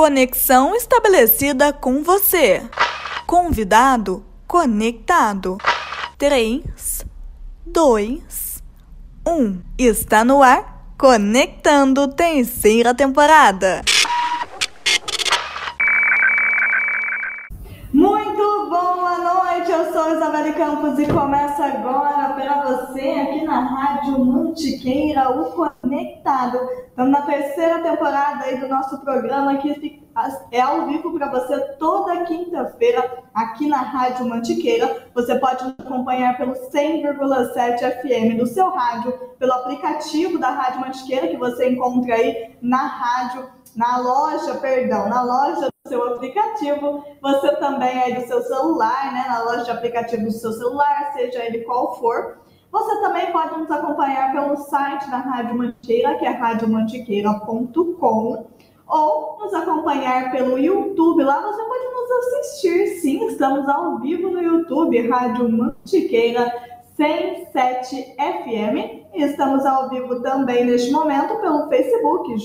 Conexão estabelecida com você. Convidado conectado. 3, 2, 1. Está no ar, conectando terceira temporada. Muito boa noite, eu sou Isabelle Campos e começa agora para você aqui na Rádio Mantiqueira, o Conectado. Estamos na terceira temporada aí do nosso programa que é ao vivo para você toda quinta-feira aqui na Rádio Mantiqueira. Você pode acompanhar pelo 100,7 FM do seu rádio, pelo aplicativo da Rádio Mantiqueira que você encontra aí na rádio, na loja, perdão, na loja do seu aplicativo. Você também aí do seu celular, né, na loja de aplicativo do seu celular, seja ele qual for. Você também pode nos acompanhar pelo site da Rádio Mantiqueira, que é radiomantiqueira.com ou nos acompanhar pelo YouTube. Lá você pode nos assistir, sim, estamos ao vivo no YouTube, Rádio Mantiqueira 107 FM. E estamos ao vivo também neste momento pelo Facebook,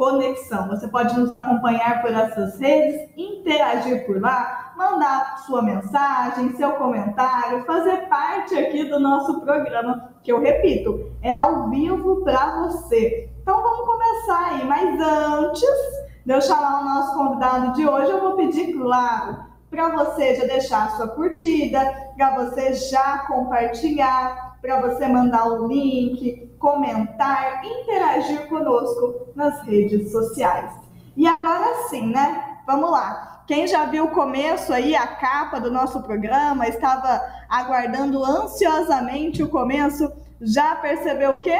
jornalismo.conexão. Você pode nos acompanhar por essas redes, interagir por lá, mandar sua mensagem, seu comentário, fazer parte aqui do nosso programa, que eu repito, é ao vivo para você. Então vamos começar aí, mas antes de eu chamar o nosso convidado de hoje, eu vou pedir, claro, para você já deixar a sua curtida, para você já compartilhar, para você mandar o link, comentar, interagir conosco nas redes sociais. E agora sim, né? Vamos lá. Quem já viu o começo aí, a capa do nosso programa, estava aguardando ansiosamente o começo, já percebeu o quê?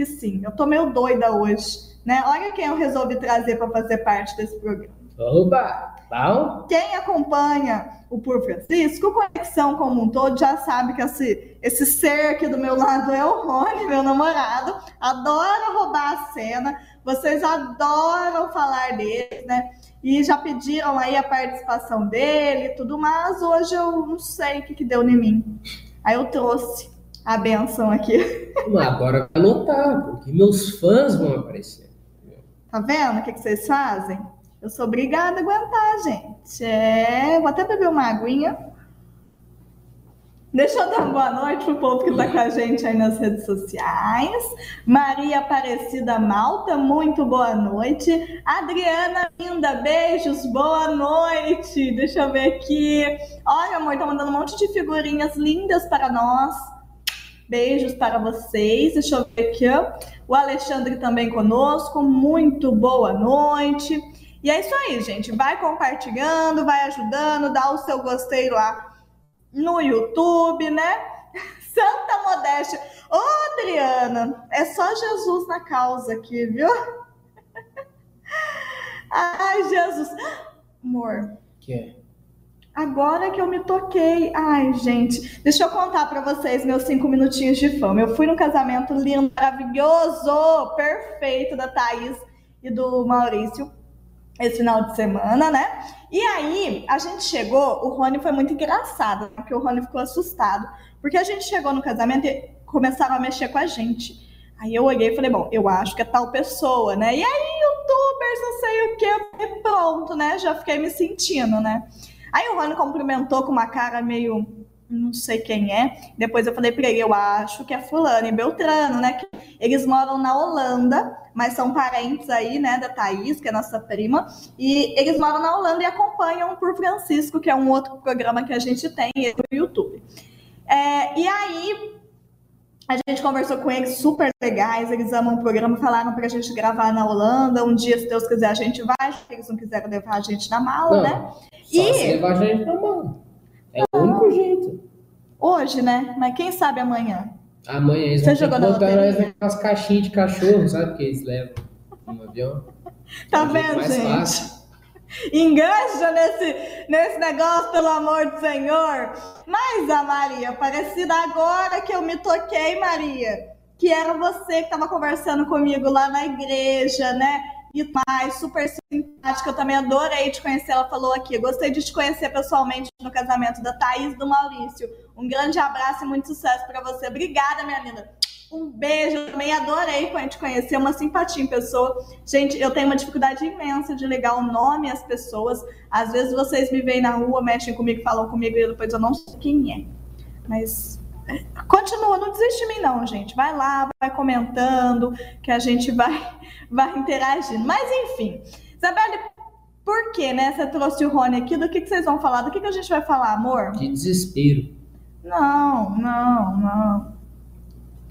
que sim, eu tô meio doida hoje, né? Olha quem eu resolvi trazer para fazer parte desse programa. Oba! Bom. Quem acompanha o Por Francisco, Conexão como um todo, já sabe que esse, esse ser aqui do meu lado é o Rony, meu namorado. Adora roubar a cena. Vocês adoram falar dele, né? E já pediram aí a participação dele e tudo, mas hoje eu não sei o que, que deu em mim. Aí eu trouxe a benção aqui. Agora vai anotar, porque meus fãs vão aparecer. Tá vendo o que, que vocês fazem? Eu sou obrigada a aguentar, gente. É, vou até beber uma aguinha. Deixa eu dar uma boa noite pro povo que tá com a gente aí nas redes sociais. Maria Aparecida Malta, muito boa noite. Adriana Linda, beijos, boa noite. Deixa eu ver aqui. Olha, amor, tá mandando um monte de figurinhas lindas para nós. Beijos para vocês. Deixa eu ver aqui. O Alexandre também conosco. Muito boa noite. E é isso aí, gente. Vai compartilhando, vai ajudando, dá o seu gostei lá no YouTube, né? Santa Modéstia. Ô, Adriana, é só Jesus na causa aqui, viu? Ai, Jesus. Amor. Que é? Agora que eu me toquei. Ai, gente, deixa eu contar para vocês meus cinco minutinhos de fama. Eu fui no casamento lindo, maravilhoso, perfeito da Thaís e do Maurício esse final de semana, né? E aí, a gente chegou, o Rony foi muito engraçado, porque o Rony ficou assustado, porque a gente chegou no casamento e começaram a mexer com a gente. Aí eu olhei e falei, bom, eu acho que é tal pessoa, né? E aí, youtubers, não sei o que, pronto, né? Já fiquei me sentindo, né? Aí o Rony cumprimentou com uma cara meio não sei quem é. Depois eu falei para ele, eu acho que é fulano e Beltrano, né? Eles moram na Holanda, mas são parentes aí, né, da Thaís, que é nossa prima, e eles moram na Holanda e acompanham por Francisco, que é um outro programa que a gente tem no YouTube. É, e aí a gente conversou com eles, super legais, eles amam o programa, falaram pra gente gravar na Holanda. Um dia, se Deus quiser, a gente vai, se eles não quiserem levar a gente na mala, não, né? Só e... se levar a gente na mala. É o único jeito. Hoje, né? Mas quem sabe amanhã? Amanhã eles Você vão botar nós naquelas caixinhas de cachorro, sabe? Que eles levam no avião. Tá vendo, mais gente? Fácil. Engaja nesse, nesse negócio, pelo amor do Senhor. Mas a Maria, parecida agora que eu me toquei, Maria, que era você que estava conversando comigo lá na igreja, né? E mais, super simpática, eu também adorei te conhecer. Ela falou aqui, gostei de te conhecer pessoalmente no casamento da Thaís e do Maurício. Um grande abraço e muito sucesso para você. Obrigada, minha linda. Um beijo, também adorei te conhecer, uma simpatia em pessoa. Gente, eu tenho uma dificuldade imensa de ligar o nome às pessoas. Às vezes vocês me veem na rua, mexem comigo, falam comigo e depois eu não sei quem é. Mas é, continua, não desiste de mim não, gente. Vai lá, vai comentando, que a gente vai, vai interagindo. Mas enfim, Isabelle, por que, né? Você trouxe o Rony aqui, do que, que vocês vão falar? Do que, que a gente vai falar, amor? De desespero. Não, não, não.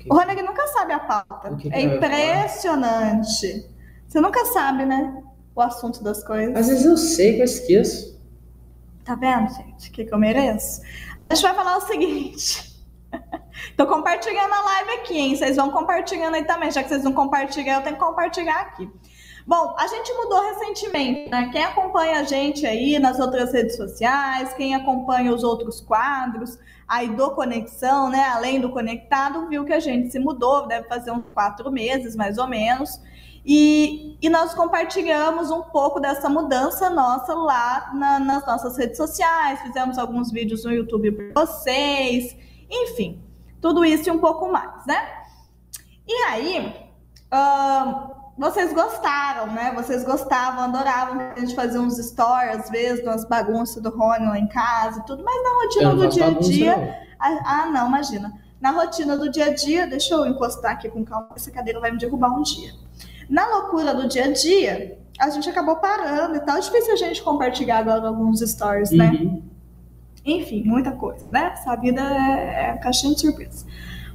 O Rony nunca sabe a pauta. Que que é impressionante. Você nunca sabe, né? O assunto das coisas. Às vezes eu sei que eu esqueço. Tá vendo, gente? O que, que eu mereço? A gente vai falar o seguinte. Tô compartilhando a live aqui, hein? Vocês vão compartilhando aí também. Já que vocês não compartilham, eu tenho que compartilhar aqui. Bom, a gente mudou recentemente, né? Quem acompanha a gente aí nas outras redes sociais, quem acompanha os outros quadros aí do Conexão, né? Além do Conectado, viu que a gente se mudou, deve fazer uns quatro meses, mais ou menos. E, e nós compartilhamos um pouco dessa mudança nossa lá na, nas nossas redes sociais, fizemos alguns vídeos no YouTube para vocês, enfim, tudo isso e um pouco mais, né? E aí, uh, vocês gostaram, né? Vocês gostavam, adoravam a gente fazer uns stories, às vezes, umas bagunças do Rony lá em casa e tudo, mas na rotina do dia a dia. Ah, não, imagina. Na rotina do dia a dia, deixa eu encostar aqui com calma, essa cadeira vai me derrubar um dia. Na loucura do dia a dia, a gente acabou parando e tal. É difícil a gente compartilhar agora alguns stories, né? Enfim, muita coisa, né? Essa vida é, é caixinha de surpresa.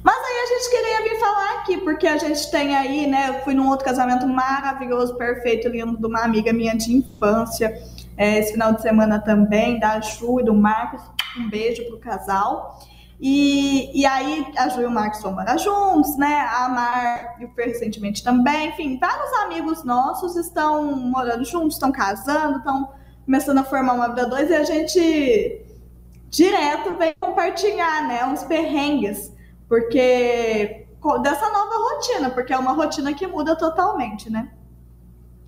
Mas aí a gente queria vir falar aqui, porque a gente tem aí, né? Eu fui num outro casamento maravilhoso, perfeito, lindo, de uma amiga minha de infância. É, esse final de semana também, da Ju e do Marcos. Um beijo pro casal. E, e aí a Ju e o Marcos vão morar juntos, né? A Mar e o Fer recentemente também. Enfim, vários amigos nossos estão morando juntos, estão casando, estão começando a formar uma vida dois e a gente direto vem compartilhar, né? Uns perrengues porque dessa nova rotina, porque é uma rotina que muda totalmente, né?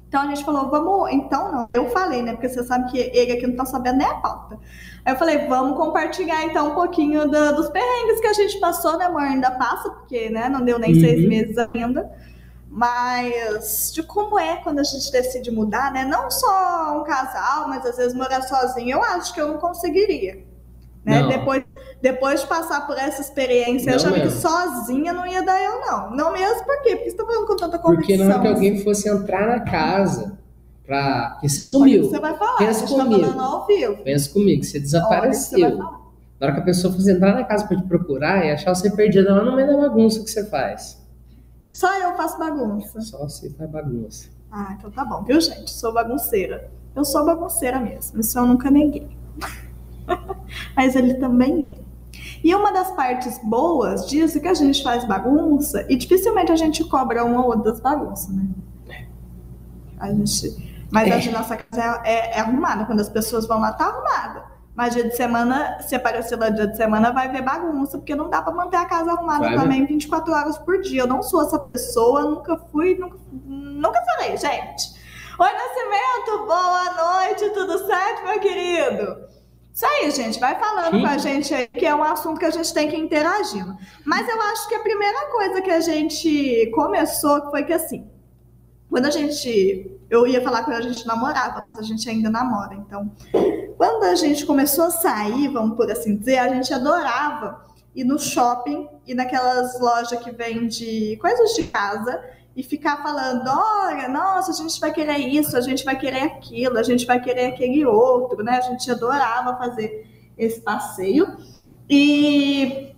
Então a gente falou, vamos. Então não, eu falei, né? Porque você sabe que ele aqui não tá sabendo nem a pauta. Aí eu falei, vamos compartilhar então um pouquinho do, dos perrengues que a gente passou, né, amor? Ainda passa, porque né, não deu nem uhum. seis meses ainda. Mas de como é quando a gente decide mudar, né? Não só um casal, mas às vezes morar sozinho, eu acho que eu não conseguiria. Né? Depois, depois de passar por essa experiência, não eu achava mesmo. que sozinha não ia dar eu, não. Não mesmo, por quê? Porque você tá falando com tanta convicção. Porque não é que alguém fosse entrar na casa pra... Que sumiu. Você vai falar, Pensa tá comigo. Tá ao vivo. Pensa comigo, você desapareceu. Você na hora que a pessoa fosse entrar na casa para te procurar e achar você perdida lá no meio da bagunça que você faz. Só eu faço bagunça. Só você faz bagunça. Ah, então tá bom, viu, gente? Sou bagunceira. Eu sou bagunceira mesmo, isso eu nunca neguei. Mas ele também é. E uma das partes boas disso é que a gente faz bagunça e dificilmente a gente cobra uma ou outra das bagunças, né? A gente. Mas é. a nossa casa é, é, é, arrumada. Quando as pessoas vão lá, tá arrumada. Mas dia de semana, se aparecer lá dia de semana, vai ver bagunça, porque não dá para manter a casa arrumada vai, também 24 horas por dia. Eu não sou essa pessoa, nunca fui, nunca, nunca falei, gente. Oi, Nascimento, boa noite, tudo certo, meu querido? Isso aí, gente, vai falando Sim. com a gente aí, que é um assunto que a gente tem que interagir. Mas eu acho que a primeira coisa que a gente começou foi que assim, quando a gente. Eu ia falar quando a gente namorava, mas a gente ainda namora. Então, quando a gente começou a sair, vamos por assim dizer, a gente adorava ir no shopping e naquelas lojas que vende coisas de casa e ficar falando, olha, nossa, a gente vai querer isso, a gente vai querer aquilo, a gente vai querer aquele outro, né? A gente adorava fazer esse passeio. E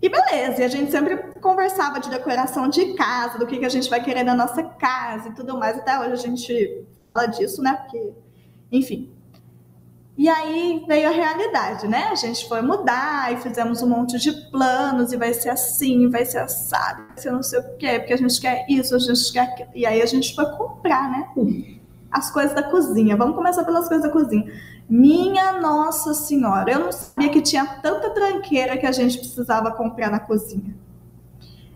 e beleza, e a gente sempre conversava de decoração de casa, do que, que a gente vai querer na nossa casa e tudo mais. Até hoje a gente fala disso, né? Porque, enfim, e aí veio a realidade, né? A gente foi mudar e fizemos um monte de planos, e vai ser assim, vai ser assado, vai ser não sei o quê, porque a gente quer isso, a gente quer aquilo. E aí a gente foi comprar, né? As coisas da cozinha. Vamos começar pelas coisas da cozinha. Minha Nossa Senhora, eu não sabia que tinha tanta tranqueira que a gente precisava comprar na cozinha.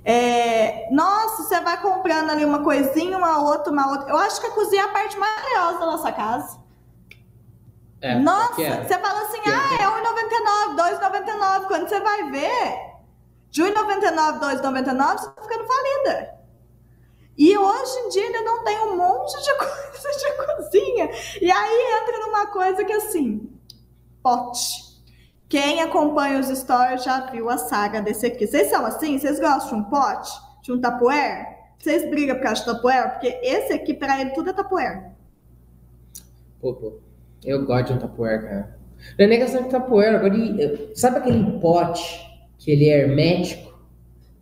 É, nossa, você vai comprando ali uma coisinha, uma outra, uma outra. Eu acho que a cozinha é a parte mais valiosa da nossa casa. É, Nossa, você fala assim, ah, é R$1,99, R$2,99. Quando você vai ver, De 1,99, 2,99, você tá ficando falida. E hoje em dia ainda não tem um monte de coisa de cozinha. E aí entra numa coisa que assim, pote. Quem acompanha os stories já viu a saga desse aqui. Vocês são assim? Vocês gostam de um pote? De um tapoer? Vocês brigam por causa de tapoer? Porque esse aqui, pra ele, tudo é tapoer. Pô, pô. Eu gosto de um tapoer, cara. Não é nem questão de tapoer. Agora, sabe aquele pote que ele é hermético?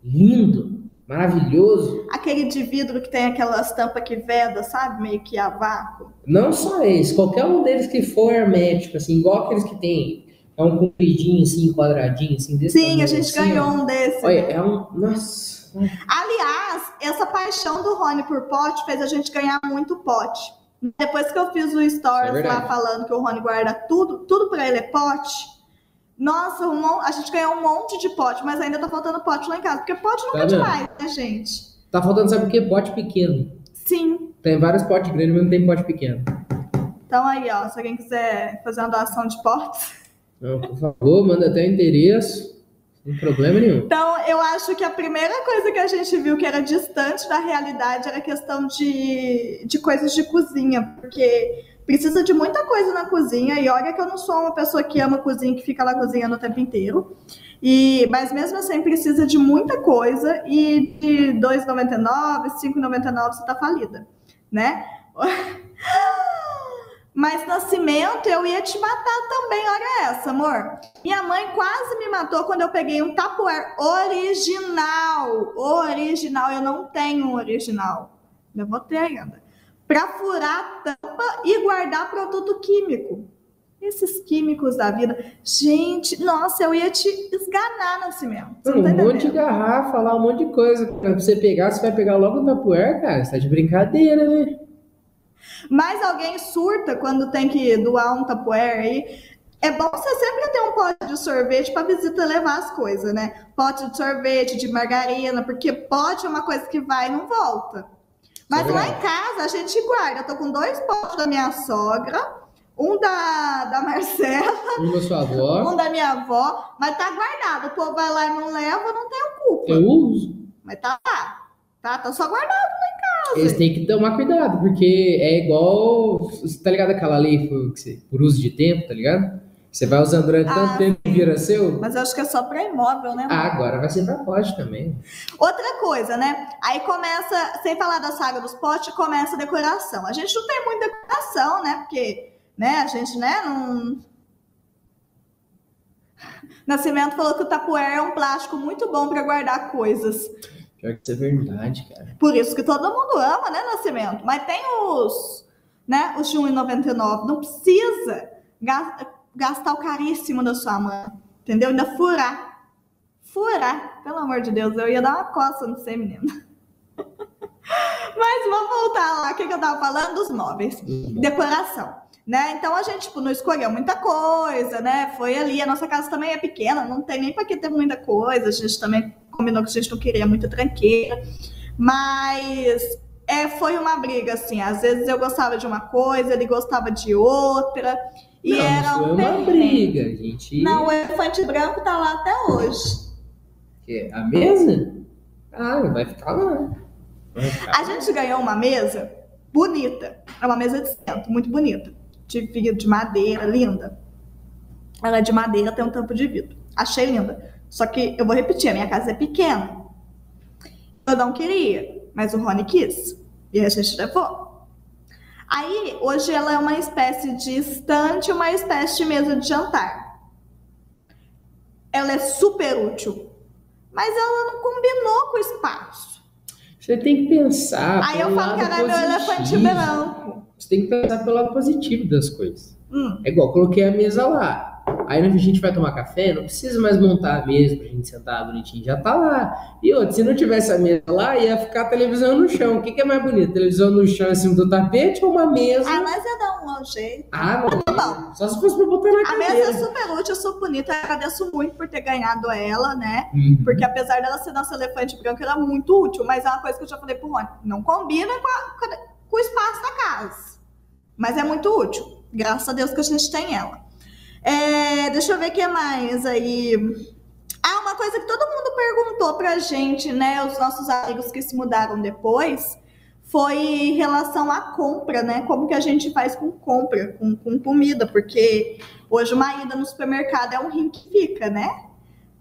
Lindo, maravilhoso. Aquele de vidro que tem aquelas tampas que veda, sabe? Meio que a vácuo. Não só esse, qualquer um deles que for hermético, assim, igual aqueles que tem é um compridinho, assim, quadradinho, assim, desse Sim, tamanho, a gente assim, ganhou um desse. Olha, né? é um. Nossa. Aliás, essa paixão do Rony por pote fez a gente ganhar muito pote. Depois que eu fiz o stories é lá falando que o Rony guarda tudo, tudo pra ele é pote. Nossa, um, a gente ganhou um monte de pote, mas ainda tá faltando pote lá em casa. Porque pote nunca tá é demais, né, gente? Tá faltando, sabe o quê? Pote pequeno. Sim. Tem vários potes grandes, mas não tem pote pequeno. Então aí, ó, se alguém quiser fazer uma doação de potes. Não, por favor, manda até o endereço. Sem problema nenhum. Então, eu acho que a primeira coisa que a gente viu que era distante da realidade era a questão de, de coisas de cozinha, porque precisa de muita coisa na cozinha, e olha que eu não sou uma pessoa que ama cozinha, que fica lá cozinhando o tempo inteiro. E, mas mesmo assim precisa de muita coisa e de 2,99, 5,99 você tá falida, né? Mas nascimento eu ia te matar também, olha essa, amor. Minha mãe quase me matou quando eu peguei um tapuer original. Original, eu não tenho um original. Eu vou ter ainda. Para furar a tampa e guardar produto químico. Esses químicos da vida. Gente, nossa, eu ia te esganar nascimento. Tá um monte de garrafa lá, um monte de coisa. Pra você pegar, você vai pegar logo o tapuer, cara. Você tá de brincadeira, né? Mas alguém surta quando tem que doar um tapoer aí. É bom você sempre ter um pote de sorvete para visita levar as coisas, né? Pote de sorvete, de margarina, porque pote é uma coisa que vai e não volta. Mas é lá em casa a gente guarda. Eu tô com dois potes da minha sogra, um da, da Marcela, um da sua avó, um da minha avó, mas tá guardado. O povo vai lá e não leva, não tem culpa. Eu uso. Mas tá lá. Tá, tá só guardado casa. Eles têm que tomar cuidado, porque é igual. Você tá ligado aquela lei por uso de tempo, tá ligado? Você vai usando durante ah, tanto tempo e vira seu. Mas eu acho que é só para imóvel, né? Ah, agora vai ser para pote também. Outra coisa, né? Aí começa, sem falar da saga dos potes, começa a decoração. A gente não tem muita decoração, né? Porque, né, a gente, né, não. Nascimento falou que o tapuer é um plástico muito bom para guardar coisas. Pior que isso é verdade, cara. Por isso que todo mundo ama, né, Nascimento? Mas tem os, né, os de 1,99. Não precisa gastar o caríssimo da sua mãe. Entendeu? Ainda furar. Furar. Pelo amor de Deus, eu ia dar uma coça no sei, menina. Mas vamos voltar lá, o que, que eu tava falando? Dos móveis. Uhum. Decoração. Né? Então a gente tipo, não escolheu muita coisa, né? Foi ali, a nossa casa também é pequena, não tem nem para que ter muita coisa. A gente também combinou que a gente não queria muita tranqueira. Mas é, foi uma briga, assim. Às vezes eu gostava de uma coisa, ele gostava de outra. E não, era um foi uma briga, gente. Não, o elefante branco tá lá até hoje. Que? A mesa? Ah, vai ficar lá. Vai ficar a gente ganhou uma mesa bonita. É uma mesa de centro, muito bonita. De vidro, de madeira, linda. Ela é de madeira, tem um tampo de vidro. Achei linda. Só que eu vou repetir, a minha casa é pequena. Eu não queria, mas o Rony quis. E a gente levou. Aí, hoje ela é uma espécie de estante, uma espécie de mesa de jantar. Ela é super útil, mas ela não combinou com o espaço. Você tem que pensar. Aí eu falo que era meu elefante branco. Você tem que pensar pelo lado positivo das coisas. Hum. É igual, coloquei a mesa lá. Aí a gente vai tomar café, não precisa mais montar a mesa pra gente sentar bonitinho, já tá lá. E outro, se não tivesse a mesa lá, ia ficar a televisão no chão. O que, que é mais bonito? Televisão no chão em cima do tapete ou uma mesa? Ah, mas ia dar um jeito. Ah, não. Tá Só se fosse pra botar na a cadeira. A mesa é super útil, super bonita. Eu agradeço muito por ter ganhado ela, né? Uhum. Porque apesar dela ser nossa elefante branco, ela é muito útil. Mas é uma coisa que eu já falei pro Rony. Não combina com, a, com o espaço da casa. Mas é muito útil. Graças a Deus que a gente tem ela. É, deixa eu ver o que mais aí. Ah, uma coisa que todo mundo perguntou pra gente, né? Os nossos amigos que se mudaram depois, foi em relação à compra, né? Como que a gente faz com compra, com, com comida, porque hoje uma ida no supermercado é um rim que fica, né?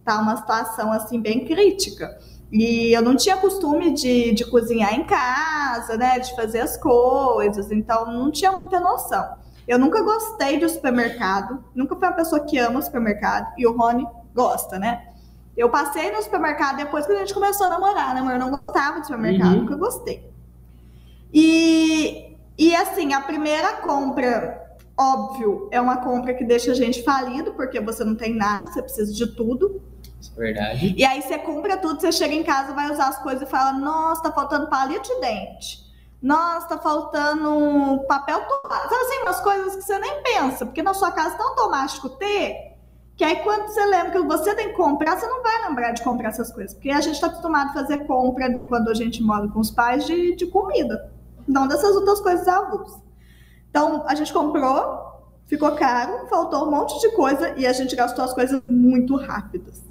Tá uma situação assim bem crítica. E eu não tinha costume de, de cozinhar em casa, né? De fazer as coisas, então não tinha muita noção. Eu nunca gostei de supermercado, nunca fui uma pessoa que ama supermercado, e o Rony gosta, né? Eu passei no supermercado depois que a gente começou a namorar, né, amor? Eu não gostava de supermercado, uhum. nunca gostei. E, e assim, a primeira compra, óbvio, é uma compra que deixa a gente falido, porque você não tem nada, você precisa de tudo. Isso é verdade. E aí você compra tudo, você chega em casa, vai usar as coisas e fala: Nossa, tá faltando palito de dente. Nossa, tá faltando papel toalha. Sabe assim, umas coisas que você nem pensa, porque na sua casa tá automático ter, que aí quando você lembra que você tem que comprar, você não vai lembrar de comprar essas coisas. Porque a gente está acostumado a fazer compra quando a gente mora com os pais de, de comida não dessas outras coisas avulsas. Então, a gente comprou, ficou caro, faltou um monte de coisa e a gente gastou as coisas muito rápidas.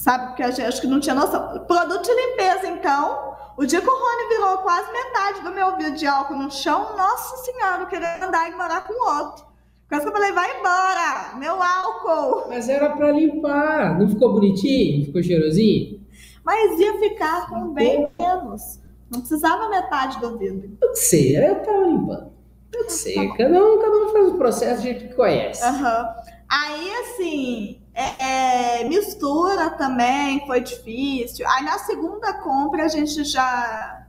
Sabe? Porque a gente acho que não tinha noção. Produto de limpeza, então, o dia que o Rony virou quase metade do meu vidro de álcool no chão, nossa senhora, eu queria andar e morar com outro. Quase que eu falei, vai embora, meu álcool. Mas era para limpar, não ficou bonitinho? Ficou cheirosinho? Mas ia ficar com bem menos. Não precisava metade do vidro. Eu sei, eu tava limpando. Eu sei, tá cada um, cada um faz o processo do jeito que conhece. Uhum. Aí, assim, é, é, mistura também foi difícil. Aí na segunda compra a gente já,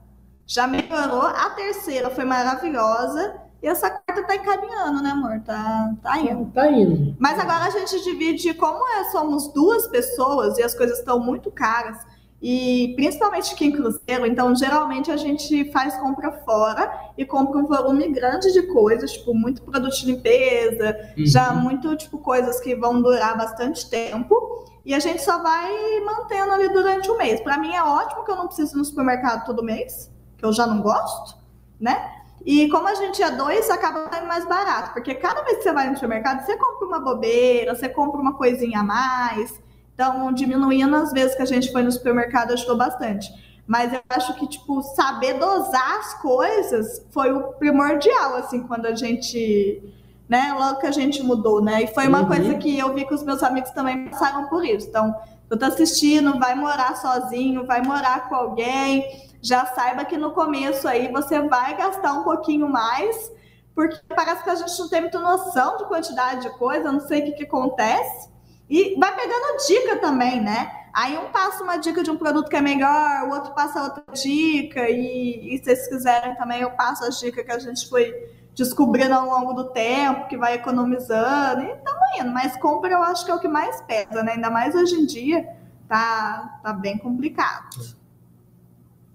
já melhorou. A terceira foi maravilhosa. E essa quarta tá encaminhando, né, amor? Tá, tá indo. Tá, tá indo. Mas agora a gente divide, como é, somos duas pessoas e as coisas estão muito caras, e principalmente aqui em Cruzeiro, então geralmente a gente faz compra fora e compra um volume grande de coisas, tipo, muito produto de limpeza, uhum. já muito, tipo, coisas que vão durar bastante tempo. E a gente só vai mantendo ali durante o mês. Para mim é ótimo que eu não preciso ir no supermercado todo mês, que eu já não gosto, né? E como a gente é dois, acaba saindo mais barato, porque cada vez que você vai no supermercado, você compra uma bobeira, você compra uma coisinha a mais. Então, diminuindo as vezes que a gente foi no supermercado ajudou bastante. Mas eu acho que, tipo, saber dosar as coisas foi o primordial, assim, quando a gente. Né? Logo que a gente mudou, né? E foi uma uhum. coisa que eu vi que os meus amigos também passaram por isso. Então, eu tô assistindo, vai morar sozinho, vai morar com alguém, já saiba que no começo aí você vai gastar um pouquinho mais, porque parece que a gente não tem muita noção de quantidade de coisa, não sei o que, que acontece. E vai pegando dica também, né? Aí um passa uma dica de um produto que é melhor, o outro passa outra dica, e, e se vocês quiserem também eu passo as dicas que a gente foi descobrindo ao longo do tempo, que vai economizando, e estamos indo. Mas compra eu acho que é o que mais pesa, né? Ainda mais hoje em dia, tá, tá bem complicado.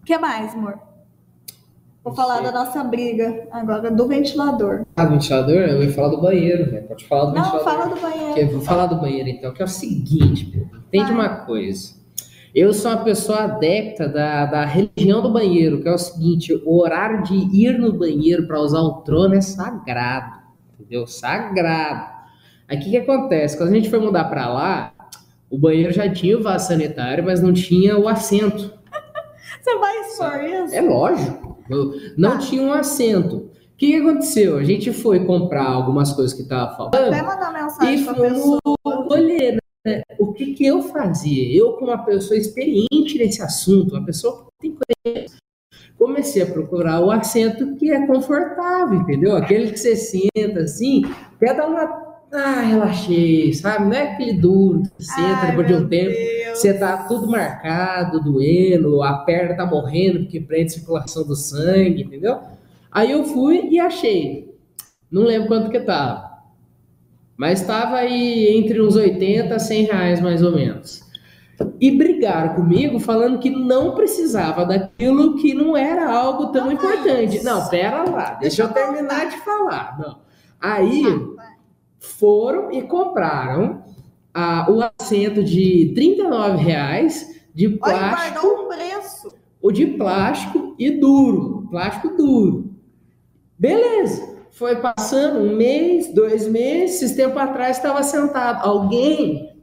O que mais, amor? Vou falar da nossa briga agora, do ventilador. Ah, do ventilador? Eu ia falar do banheiro, velho. Pode falar do Não, ventilador. Não, fala do banheiro. Vou falar do banheiro então, que é o seguinte, entende uma coisa. Eu sou uma pessoa adepta da, da religião do banheiro, que é o seguinte: o horário de ir no banheiro para usar o trono é sagrado, entendeu? Sagrado. Aí o que, que acontece? Quando a gente foi mudar para lá, o banheiro já tinha o vaso sanitário, mas não tinha o assento. Você vai expor isso? É lógico. Não ah. tinha um assento. O que, aconteceu? A gente foi comprar algumas coisas que estavam faltando. Até mandar mensagem e fomos olhar, né? O que, que eu fazia? Eu, como uma pessoa experiente nesse assunto, uma pessoa que tem conhecimento, comecei a procurar o assento que é confortável, entendeu? Aquele que você senta assim, quer dar uma. Ah, relaxei, sabe? Não é aquele duro que você senta depois de um tempo. Deus. Você tá tudo marcado, doendo, a perna tá morrendo porque prende circulação do sangue, entendeu? Aí eu fui e achei. Não lembro quanto que tava. Mas estava aí entre uns 80 a 100 reais mais ou menos. E brigaram comigo falando que não precisava daquilo que não era algo tão não importante. Não, pera lá, deixa eu terminar de falar. Não. Aí foram e compraram a, o assento de 39 reais de plástico. Olha, um preço. O de plástico e duro, plástico duro. Beleza. Foi passando um mês, dois meses, esse tempo atrás estava sentado alguém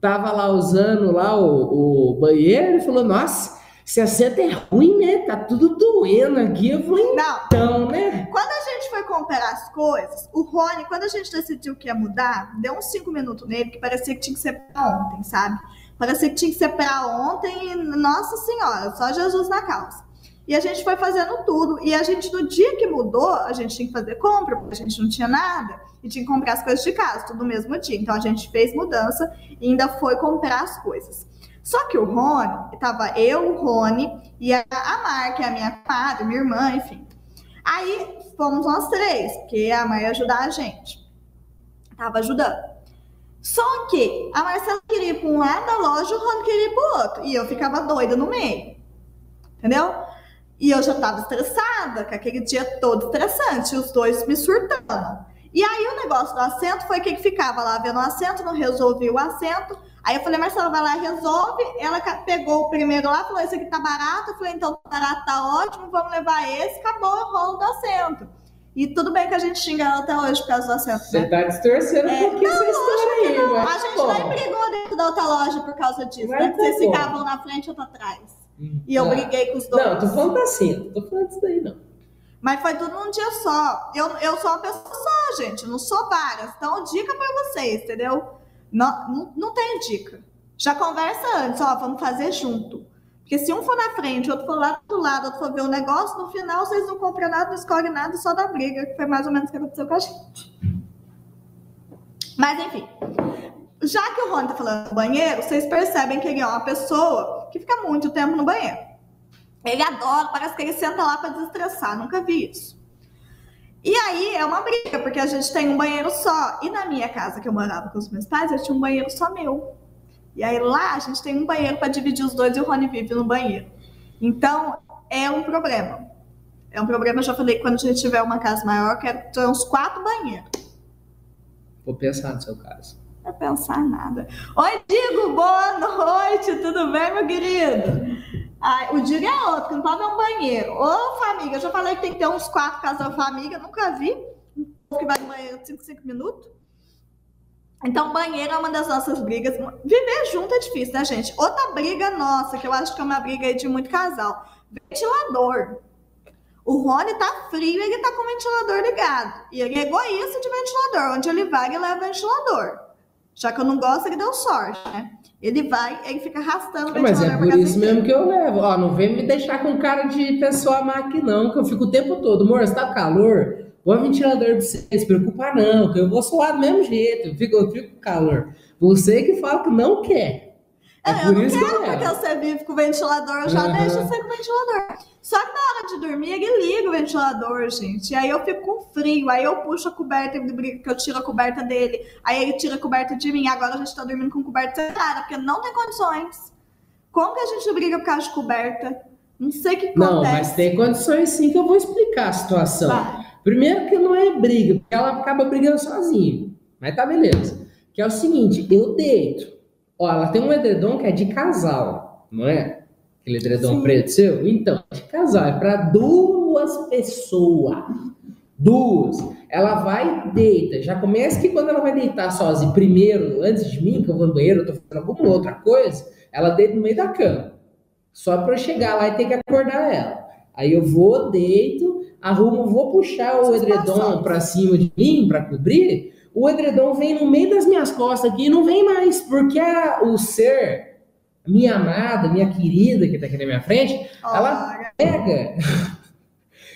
tava lá usando lá o, o banheiro e falou, nossa, esse assento é ruim, né? Tá tudo doendo aqui. Eu falei, Não. então, né? Quando a gente foi comprar as coisas, o Rony, quando a gente decidiu que ia mudar, deu uns cinco minutos nele que parecia que tinha que ser pra ontem, sabe? Parecia que tinha que ser pra ontem e, nossa senhora, só Jesus na causa. E a gente foi fazendo tudo. E a gente, no dia que mudou, a gente tinha que fazer compra, porque a gente não tinha nada. E tinha que comprar as coisas de casa, tudo no mesmo dia. Então a gente fez mudança e ainda foi comprar as coisas. Só que o Rony, tava eu, o Rony e a, a Mar, que é a minha padre, minha irmã, enfim. Aí fomos nós três, porque a Mar ia ajudar a gente. Tava ajudando. Só que a Marcela queria ir para um lado da loja, o Rony queria ir para outro. E eu ficava doida no meio. Entendeu? E eu já estava estressada, com aquele dia todo estressante, os dois me surtando. E aí o negócio do assento foi que ficava lá vendo o assento, não resolvia o assento. Aí eu falei, Marcela, vai lá resolve. Ela pegou o primeiro lá, falou, esse aqui tá barato. Eu falei, então tá barato, tá ótimo, vamos levar esse. Acabou o rolo do assento. E tudo bem que a gente xinga ela até hoje por causa do assento. Você Né? tá distorcendo um É, pouquinho não, essa história aí, Não, mas a gente bom. nem brigou dentro da outra loja por causa disso, Mas né? Tá vocês ficavam na frente eu tô atrás. E eu Ah. briguei com os dois. Não, tô falando assim, não tô falando disso daí, não. Mas foi tudo num dia só. Eu, eu sou uma pessoa só, gente. Não sou várias. Então, dica pra vocês, entendeu? Não, não, tem dica. Já conversa antes, ó, vamos fazer junto. Porque se um for na frente, outro for lá do lado, outro for ver o negócio, no final vocês não compram nada, não escolhem nada, só dá briga, que foi mais ou menos o que aconteceu com a gente. Mas enfim, já que o Rony tá falando do banheiro, vocês percebem que ele é uma pessoa que fica muito tempo no banheiro. Ele adora, parece que ele senta lá para desestressar, nunca vi isso. E aí é uma briga, porque a gente tem um banheiro só. E na minha casa que eu morava com os meus pais, eu tinha um banheiro só meu. E aí lá a gente tem um banheiro para dividir os dois e o Rony vive no banheiro. Então é um problema. É um problema, eu já falei, que quando a gente tiver uma casa maior, eu quero ter uns quatro banheiros. Vou pensar no seu caso. Não vai pensar nada. Oi, Digo, boa noite, tudo bem, meu querido? Ai, o Digo é outro, não pode um banheiro. Ô, família, eu já falei que tem que ter uns quatro casal família, nunca vi. Que vai no banheiro 5, 5 minutos. Então, banheiro é uma das nossas brigas. Viver junto é difícil, né, gente? Outra briga nossa, que eu acho que é uma briga de muito casal. Ventilador. O Rony tá frio, ele tá com o ventilador ligado. E ele é egoísta de ventilador. Onde ele vai, ele leva ventilador. Já que eu não gosto, ele deu sorte, né? Ele vai, ele fica arrastando Ah, mas é por isso mesmo que eu levo. Ó, não vem me deixar com cara de pessoa má aqui, não, que eu fico o tempo todo. Amor, você tá com calor? Põe o ventilador pra você, se preocupa não, que eu vou suar do mesmo jeito, eu fico, eu fico com calor. Você que fala que não quer. É, É, eu não quero porque você vive com o ventilador, eu já Aham. deixo você com o ventilador. Só que na hora de dormir, ele liga o ventilador, gente. E aí eu fico com frio, aí eu puxo a coberta, que eu tiro a coberta dele, aí ele tira a coberta de mim. Agora a gente tá dormindo com coberta separada, porque não tem condições. Como que a gente briga por causa de coberta? Não sei o que acontece. Não, mas tem condições sim que eu vou explicar a situação. Vai. Primeiro que não é briga, porque ela acaba brigando sozinha. Mas tá beleza. Que é o seguinte, eu deito. Ó, ela tem um edredom que é de casal, não é? Aquele edredom Sim. preto seu? Então, de casal, é pra duas pessoas. Duas. Ela vai e deita. Já começa que quando ela vai deitar sozinha, primeiro, antes de mim, que eu vou no banheiro, eu tô fazendo alguma outra coisa, ela deita no meio da cama. Só pra eu chegar lá e ter que acordar ela. Aí eu vou, deito, arrumo, vou puxar o edredom pra cima de mim, pra cobrir. O edredom vem no meio das minhas costas aqui e não vem mais, porque a- o ser, minha amada, minha querida que tá aqui na minha frente, ela Olha, pega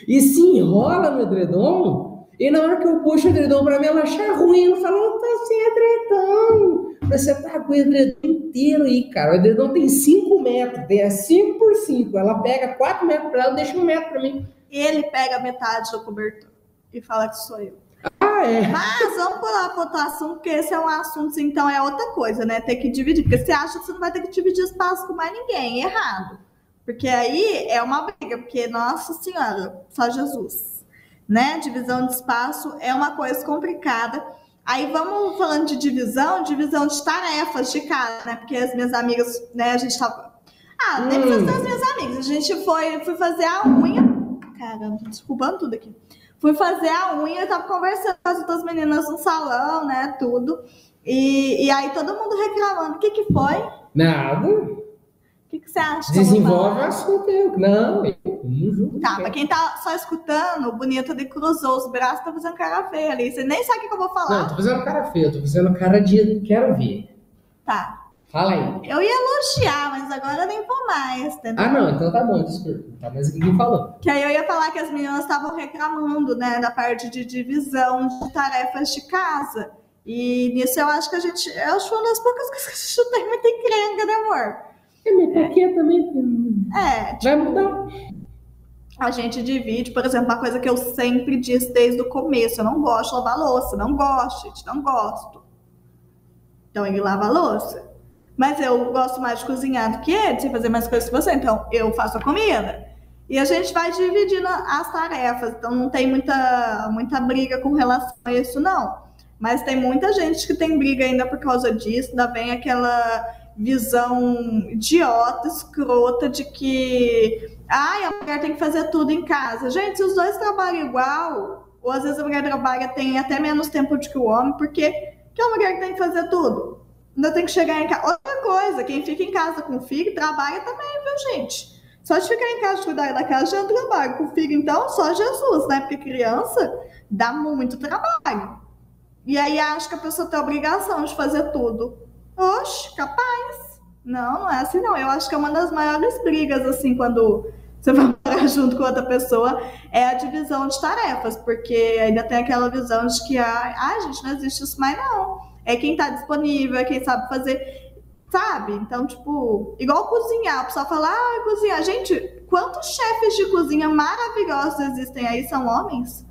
e se enrola no edredom. E na hora que eu puxo o edredom pra mim, ela acha ruim. Ela fala, "Eu tô sem edredom. Você tá com o edredom inteiro aí, cara. O edredom tem 5 metros, tem 5 por 5. Ela pega 4 metros pra ela e deixa 1 metro pra mim. ele pega metade do cobertor e fala que sou eu. É. Mas vamos pular para outro assunto, porque esse é um assunto, então é outra coisa, né? Ter que dividir. Porque você acha que você não vai ter que dividir espaço com mais ninguém. Errado. Porque aí é uma briga, porque, nossa senhora, só Jesus. Né? Divisão de espaço é uma coisa complicada. Aí vamos falando de divisão, divisão de tarefas de casa, né? Porque as minhas amigas, né, a gente tava. Ah, nem Hum. precisa ser as minhas amigas. A gente foi, fui fazer a unha. Caramba, desculpando tudo aqui. Fui fazer a unha, eu tava conversando com as outras meninas no salão, né? Tudo. E, e aí todo mundo reclamando. O que, que foi? Nada. O que, que você acha? Desenvolve o assunto. Não, eu não julgo. Tá, pra quem tá só escutando, o bonito de cruzou os braços, tá fazendo cara feia ali. Você nem sabe o que, que eu vou falar. Não, tô fazendo cara feia, tô fazendo cara de quero ver. Tá. Fala aí. Eu ia elogiar, mas agora eu nem vou mais, entendeu? Ah, não, então tá bom, desculpa. Tá que quem falou. Que aí eu ia falar que as meninas estavam reclamando, né, da parte de divisão de tarefas de casa. E nisso eu acho que a gente. Eu acho uma das poucas coisas que a gente tem muita encrenca, né, amor? É, mas porque também. É, Vai mudar. a gente divide, por exemplo, uma coisa que eu sempre disse desde o começo: eu não gosto de lavar louça, não gosto, gente, não gosto. Então ele lava a louça. Mas eu gosto mais de cozinhar do que ele, de fazer mais coisas que você, então eu faço a comida. E a gente vai dividindo as tarefas, então não tem muita, muita briga com relação a isso, não. Mas tem muita gente que tem briga ainda por causa disso, ainda vem aquela visão idiota, escrota de que ai, a mulher tem que fazer tudo em casa. Gente, se os dois trabalham igual, ou às vezes a mulher trabalha tem até menos tempo do que o homem, porque que a mulher tem que fazer tudo? Ainda tem que chegar em casa. Outra coisa, quem fica em casa com filho trabalha também, viu, gente? Só de ficar em casa cuidar da casa já trabalho. Com filho, então, só Jesus, né? Porque criança dá muito trabalho. E aí acho que a pessoa tem a obrigação de fazer tudo. Oxe, capaz. Não, não é assim não. Eu acho que é uma das maiores brigas, assim, quando você vai morar junto com outra pessoa, é a divisão de tarefas. Porque ainda tem aquela visão de que, ah, ah gente, não existe isso mais não. É quem tá disponível, é quem sabe fazer, sabe? Então, tipo, igual cozinhar. O pessoal fala, ah, cozinhar. Gente, quantos chefes de cozinha maravilhosos existem aí são homens?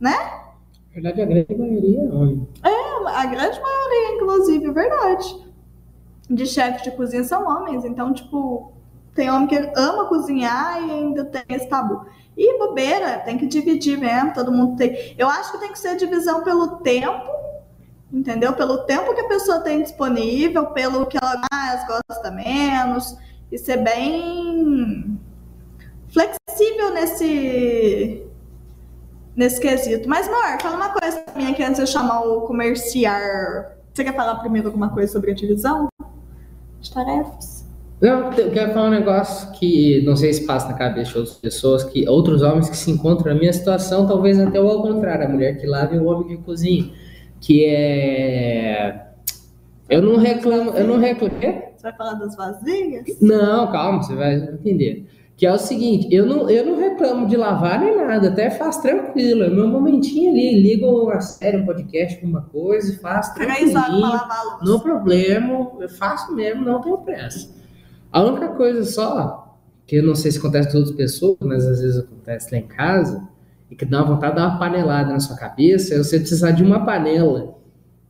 Né? Na verdade, a grande maioria é homem. É, a grande maioria, inclusive, verdade. De chefes de cozinha são homens. Então, tipo, tem homem que ama cozinhar e ainda tem esse tabu. E bobeira, tem que dividir mesmo, todo mundo tem. Eu acho que tem que ser divisão pelo tempo entendeu? Pelo tempo que a pessoa tem disponível, pelo que ela mais gosta menos, e ser bem flexível nesse nesse quesito. Mas, amor, fala uma coisa pra mim aqui antes de eu chamar o comerciar. Você quer falar primeiro alguma coisa sobre a divisão de tarefas? Não, eu quero falar um negócio que não sei se passa na cabeça de outras pessoas, que outros homens que se encontram na minha situação, talvez até o ao contrário, a mulher que lava e o homem que cozinha que é. Eu não reclamo, eu não reclamo. Você vai falar das vasilhas? Não, calma, você vai entender. Que é o seguinte, eu não, eu não reclamo de lavar nem nada, até faço tranquilo. É meu momentinho ali, ligo uma série, um podcast, alguma coisa e faço tranquilo. Não problema, eu faço mesmo, não tenho pressa. A única coisa só, que eu não sei se acontece com outras pessoas, mas às vezes acontece lá em casa, e que dá uma vontade de dar uma panelada na sua cabeça, é você precisar de uma panela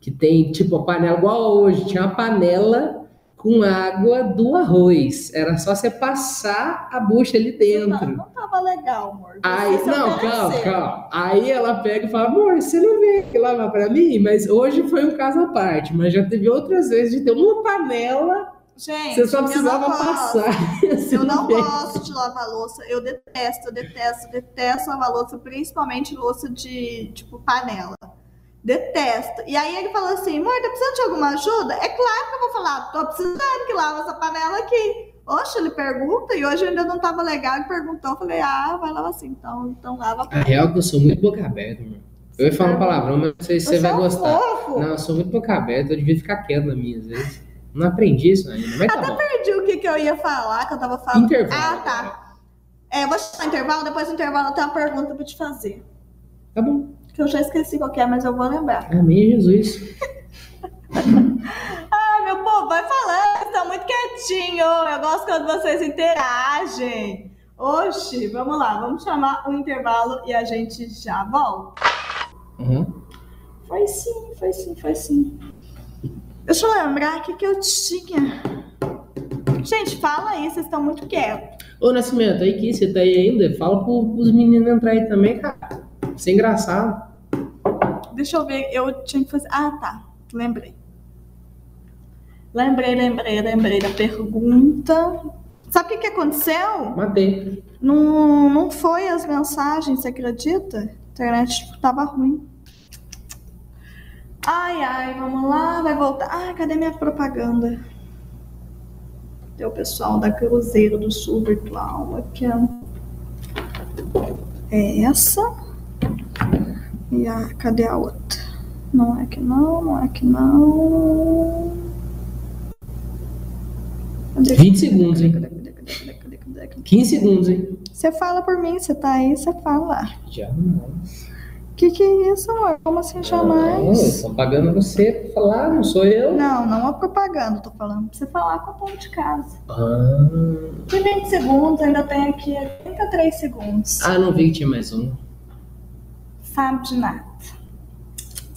que tem, tipo, a panela igual hoje, tinha uma panela com água do arroz. Era só você passar a bucha ali dentro. Não, não tava legal, amor. Aí, não, calma, calma. Aí ela pega e fala, amor, você não vem aqui lavar pra mim? Mas hoje foi um caso à parte. Mas já teve outras vezes de ter uma panela Gente, você só precisava passar. Eu não gosto de lavar louça. Eu detesto, eu detesto, detesto lavar louça, principalmente louça de, tipo, panela. Detesto. E aí ele falou assim, amor, tá precisando de alguma ajuda? É claro que eu vou falar, tô precisando que lava essa panela aqui. Oxe, ele pergunta, e hoje ainda não tava legal, ele perguntou, eu falei, ah, vai lavar assim, então, então lava a panela. É real que eu sou muito boca aberta, mano. Eu ia falar um palavrão, mas não sei se você vai gostar. Fofo. Não, eu sou muito boca aberta, eu devia ficar quieto na minha, às vezes. Não aprendi isso ainda, mas tá Até bom. perdi o que, que eu ia falar, que eu tava falando. Intervalo. Ah, tá. É, vou chamar intervalo, depois do intervalo eu tenho uma pergunta pra te fazer. Tá bom. Que eu já esqueci qual é, mas eu vou lembrar. Amém, Jesus. Ai, meu povo, vai falando, vocês estão muito quietinhos. Eu gosto quando vocês interagem. Oxi, vamos lá, vamos chamar o intervalo e a gente já volta. Uhum. Foi sim, foi sim, foi sim. Deixa eu lembrar o que, eu tinha. Gente, fala aí, vocês estão muito quietos. Ô, Nascimento, aí que você tá aí ainda? Fala pro, pros meninos entrar aí também, cara. Isso é engraçado. Deixa eu ver, eu tinha que fazer. Ah, tá. Lembrei. Lembrei, lembrei, lembrei da pergunta. Sabe o que, que aconteceu? Matei. Não, não foi as mensagens, você acredita? A internet tava ruim. Ai, ai, vamos lá, vai voltar. Ai, cadê minha propaganda? Tem o pessoal da Cruzeiro do Sul Virtual aqui, ó. É essa. E a, cadê a outra? Não é que não, não é que não. Cadê, 20 segundos, hein? 15 segundos, hein? Você fala por mim, você tá aí, você fala. Jamais. Que que é isso, amor? Como assim jamais? Não, estão pagando você pra falar, não sou eu. Não, não é propaganda, tô falando pra você falar com o povo de casa. Ah. Que 20 segundos, ainda tem aqui 33 segundos. Ah, não vi que tinha mais um. Sabe de nada.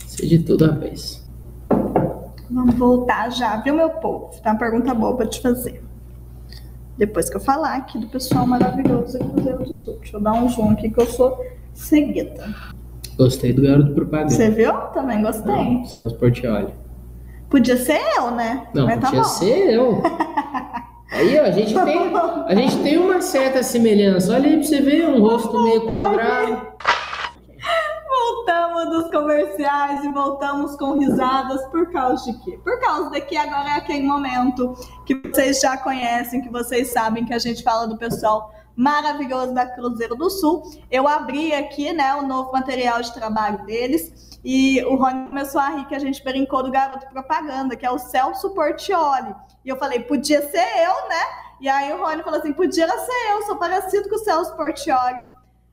Sei de tudo a vez. Vamos voltar já, viu, meu povo? Tem uma pergunta boa pra te fazer. Depois que eu falar aqui do pessoal maravilhoso aqui do. Deixa eu dar um zoom aqui que eu sou seguida. Gostei do garoto propaganda. Você viu? Também gostei. Os Portioli. Podia ser eu, né? Não, Mas tá podia bom. ser eu. Aí, ó, a gente, tem, a gente tem uma certa semelhança. Olha aí pra você ver, um rosto meio quadrado. Voltamos dos comerciais e voltamos com risadas por causa de quê? Por causa de que agora é aquele momento que vocês já conhecem, que vocês sabem que a gente fala do pessoal maravilhoso da Cruzeiro do Sul. Eu abri aqui, né, o novo material de trabalho deles e o Rony começou a rir que a gente brincou do garoto propaganda, que é o Celso Portioli. E eu falei, podia ser eu, né? E aí o Rony falou assim, podia ser eu, sou parecido com o Celso Portioli.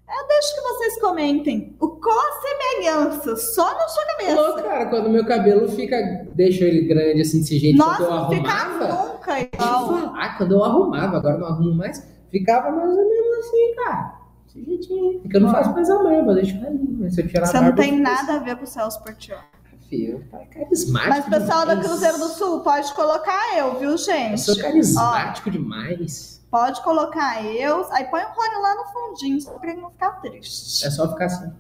Eu deixo que vocês comentem. O qual a semelhança? Só na sua cabeça. Cara, quando meu cabelo fica. Deixa ele grande assim desse jeito quando eu Nossa, não fica arrumava. nunca eu igual. falar, quando eu arrumava, agora não arrumo mais, ficava mais ou menos assim, cara. Desse jeitinho. Porque eu não faço mais a barba, deixa ali. Mas se eu tirar a Você barba. não tem eu nada a ver com o Celso Portioli. Filho, tá carismático. Mas o pessoal da demais. Cruzeiro do Sul, pode colocar eu, viu, Eu gente? sou carismático demais. Pode colocar eu. Aí põe o Rony lá no fundinho, só pra ele não ficar triste. É só ficar assim.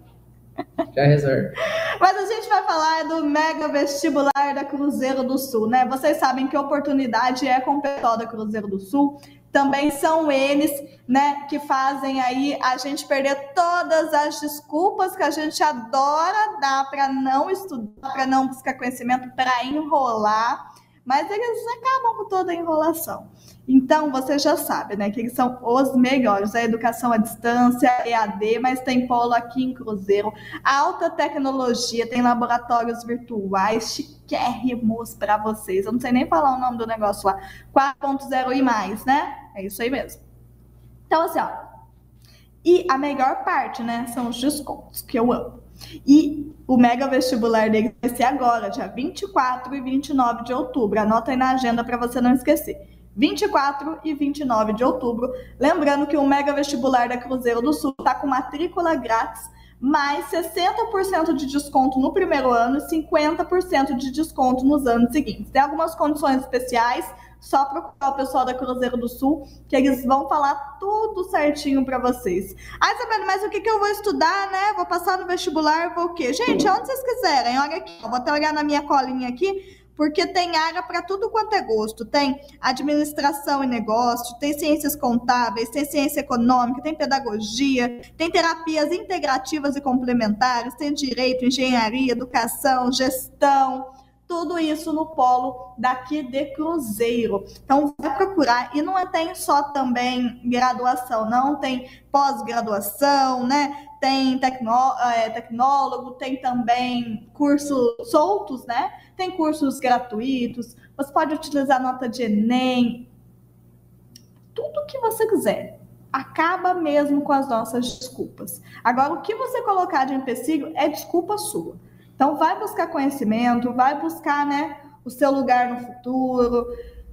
Já reserva. Mas a gente vai falar do mega vestibular da Cruzeiro do Sul, né? Vocês sabem que oportunidade é com o pessoal da Cruzeiro do Sul. Também são eles, né, que fazem aí a gente perder todas as desculpas que a gente adora dar para não estudar, para não buscar conhecimento, para enrolar, mas eles acabam com toda a enrolação. Então, você já sabe, né, que eles são os melhores. A educação à distância, EAD, mas tem polo aqui em Cruzeiro. Alta tecnologia, tem laboratórios virtuais chiquérrimos para vocês. Eu não sei nem falar o nome do negócio lá. 4.0 e mais, né? É isso aí mesmo. Então, assim, ó. E a melhor parte, né, são os descontos, que eu amo. E o mega vestibular dele vai ser agora, dia 24 e 29 de outubro. Anota aí na agenda para você não esquecer. 24 e 29 de outubro. Lembrando que o mega vestibular da Cruzeiro do Sul está com matrícula grátis, mais 60% de desconto no primeiro ano e 50% de desconto nos anos seguintes. Tem algumas condições especiais, só procurar o pessoal da Cruzeiro do Sul, que eles vão falar tudo certinho para vocês. Ah, Isabela, mas o que, que eu vou estudar, né? Vou passar no vestibular, vou o quê? Gente, onde vocês quiserem, olha aqui, vou até olhar na minha colinha aqui, porque tem área para tudo quanto é gosto. Tem administração e negócio, tem ciências contábeis, tem ciência econômica, tem pedagogia, tem terapias integrativas e complementares, tem direito, engenharia, educação, gestão, tudo isso no polo daqui de Cruzeiro. Então vai procurar e não é, tem só também graduação, não tem pós-graduação, né? Tem tecnó é, tecnólogo, tem também cursos soltos, né? Tem cursos gratuitos. Você pode utilizar nota de Enem, tudo que você quiser. Acaba mesmo com as nossas desculpas. Agora, o que você colocar de empecilho é desculpa sua. Então, vai buscar conhecimento, vai buscar, né, o seu lugar no futuro.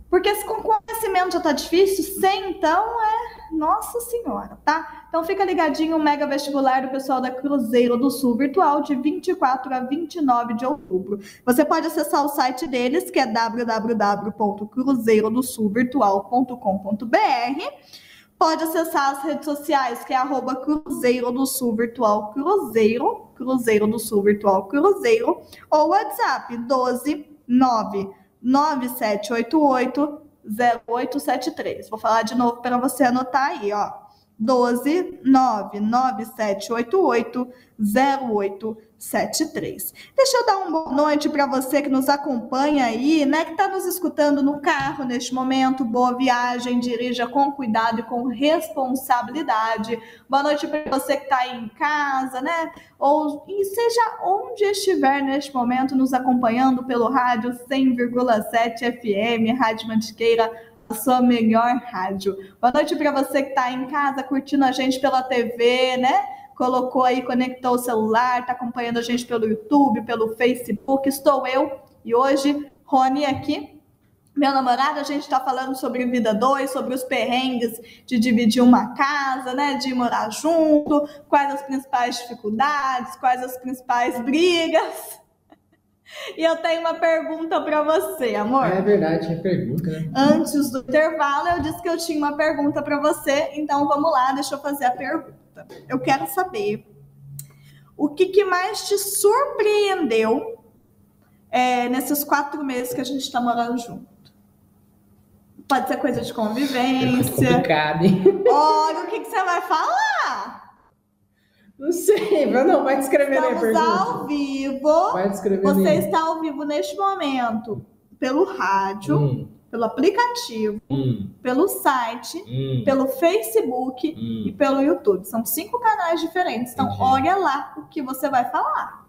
Porque se com conhecimento já tá difícil, sem então é nossa senhora, tá? Então fica ligadinho o mega vestibular do pessoal da Cruzeiro do Sul virtual de 24 a 29 de outubro. Você pode acessar o site deles, que é www.cruzeirodosulvirtual.com.br. Pode acessar as redes sociais, que é arroba Cruzeiro do Sul Virtual Cruzeiro, Cruzeiro do Sul Virtual Cruzeiro, ou WhatsApp 12 9 9788 0873. Vou falar de novo para você anotar aí, ó. 12 99788 0873. 73. Deixa eu dar uma boa noite para você que nos acompanha aí, né, que está nos escutando no carro neste momento. Boa viagem, dirija com cuidado e com responsabilidade. Boa noite para você que está aí em casa, né? Ou e seja onde estiver neste momento nos acompanhando pelo rádio 100,7 FM, Rádio Mantiqueira a sua melhor rádio. Boa noite para você que está em casa curtindo a gente pela TV, né? Colocou aí, conectou o celular, está acompanhando a gente pelo YouTube, pelo Facebook. Estou eu e hoje, Rony aqui, meu namorado, a gente está falando sobre vida dois, sobre os perrengues de dividir uma casa, né? De morar junto, quais as principais dificuldades, quais as principais brigas. E eu tenho uma pergunta para você, amor. é verdade, tinha pergunta, né? Antes do intervalo, eu disse que eu tinha uma pergunta para você, então vamos lá, deixa eu fazer a pergunta pergunta. Eu quero saber o que, que mais te surpreendeu é, nesses quatro meses que a gente está morando junto. Pode ser coisa de convivência. É complicado, hein? Olha, o que, que você vai falar? Não sei, mas não, vai descrever Estamos aí a ao vivo. Vai descrever Você aí. está ao vivo neste momento pelo rádio. Hum pelo aplicativo, hum, pelo site, hum, pelo Facebook hum. e pelo YouTube. São cinco canais diferentes. Então, Entendi. olha lá o que você vai falar.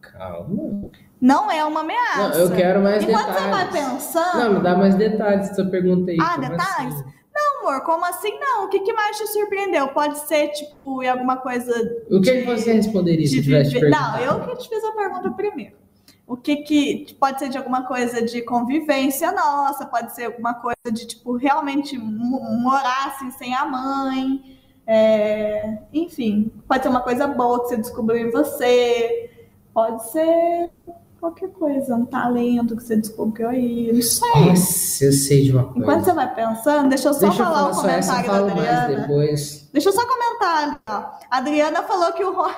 Calma. Não é uma ameaça. Não, eu quero mais Enquanto detalhes. você vai pensando. Não, me dá mais detalhes dessa pergunta aí. Ah, como detalhes? assim? Não, amor, como assim não? O que, que mais te surpreendeu? Pode ser, tipo, em alguma coisa. O que, de- você responderia se de tivesse te viver- Não, eu que te fiz a pergunta primeiro. O que que pode ser de alguma coisa de convivência nossa, pode ser alguma coisa de tipo realmente mo- morar assim sem a mãe, é, enfim, pode ser uma coisa boa que você descobriu em você, pode ser qualquer coisa, um talento que você descobriu aí, não sei. Nossa, eu sei de uma coisa. Enquanto você vai pensando, deixa eu só Deixa eu falar falar o só essa, eu comentário da Adriana. depois. Deixa eu só comentar ó. A Adriana falou que o Rony,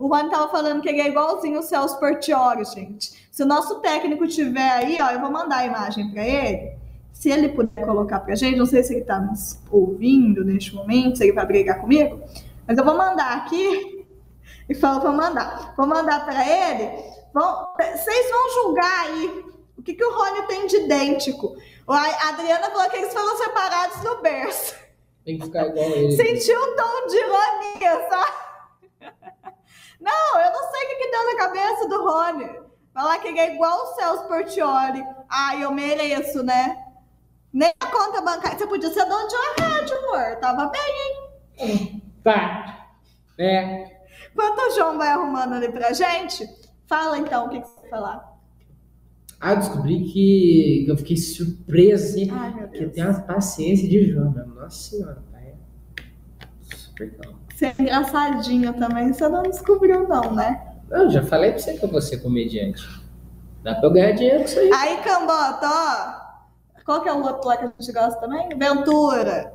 o Rony tava falando que ele é igualzinho o Celso Portioli, gente. Se o nosso técnico tiver aí, ó, eu vou mandar a imagem para ele. Se ele puder colocar pra gente, não sei se ele tá nos ouvindo neste momento, se ele vai brigar comigo, mas eu vou mandar aqui e falo para mandar. Vou mandar para ele. Vão, vocês vão julgar aí o que, que o Rony tem de idêntico. A Adriana falou que eles foram separados no berço. Tem que ficar igual ele. Sentiu um tom de ironia, sabe? Não, eu não sei o que, que deu na cabeça do Rony. Falar que ele é igual o Celso Portioli. Ai, eu mereço, né? Nem a conta bancária. Você podia ser dono de uma rádio, amor. Tava bem, hein? Tá. É. Enquanto o João vai arrumando ali pra gente, fala então o que, que você vai falar. Ah, eu descobri que, eu fiquei surpreso, assim. Ai, que eu tenho uma paciência de João, meu. Nossa senhora, pai. Super calmo. Você é engraçadinho também, você não descobriu, não, né? Não, já falei pra você que eu vou ser comediante. Dá pra eu ganhar dinheiro com isso aí. Aí, Cambota, ó. Qual que é o outro lá que a gente gosta também? Ventura.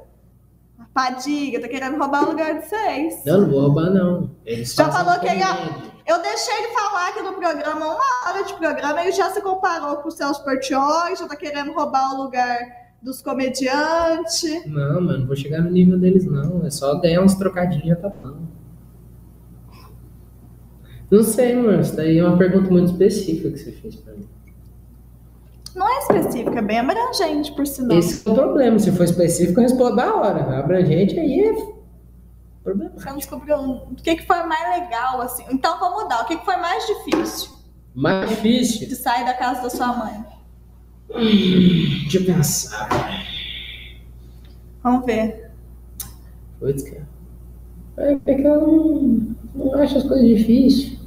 Fadiga, tá querendo roubar o lugar de vocês. Não, não vou roubar, não. Eles Já falou que ele- comédia. Eu deixei ele falar aqui no programa, uma hora de programa, ele já se comparou com o Celso Portioli, já tá querendo roubar o lugar dos comediantes. Não, mano, não vou chegar no nível deles, não. É só ganhar uns trocadinhos e já tá bom. Não sei, mano. Isso daí é uma pergunta muito específica que você fez pra mim. Não é específico, é bem abrangente, por sinal. Esse é o problema. Se for específico, eu respondo da hora. Abrangente aí é problema. Não descobriu um- o que, que foi mais legal, assim. Então vamos mudar. O que, que foi mais difícil Mais difícil. de sair da casa da sua mãe? Deixa eu pensar. Vamos ver. Putz, cara. É é que eu não, não acho as coisas difíceis.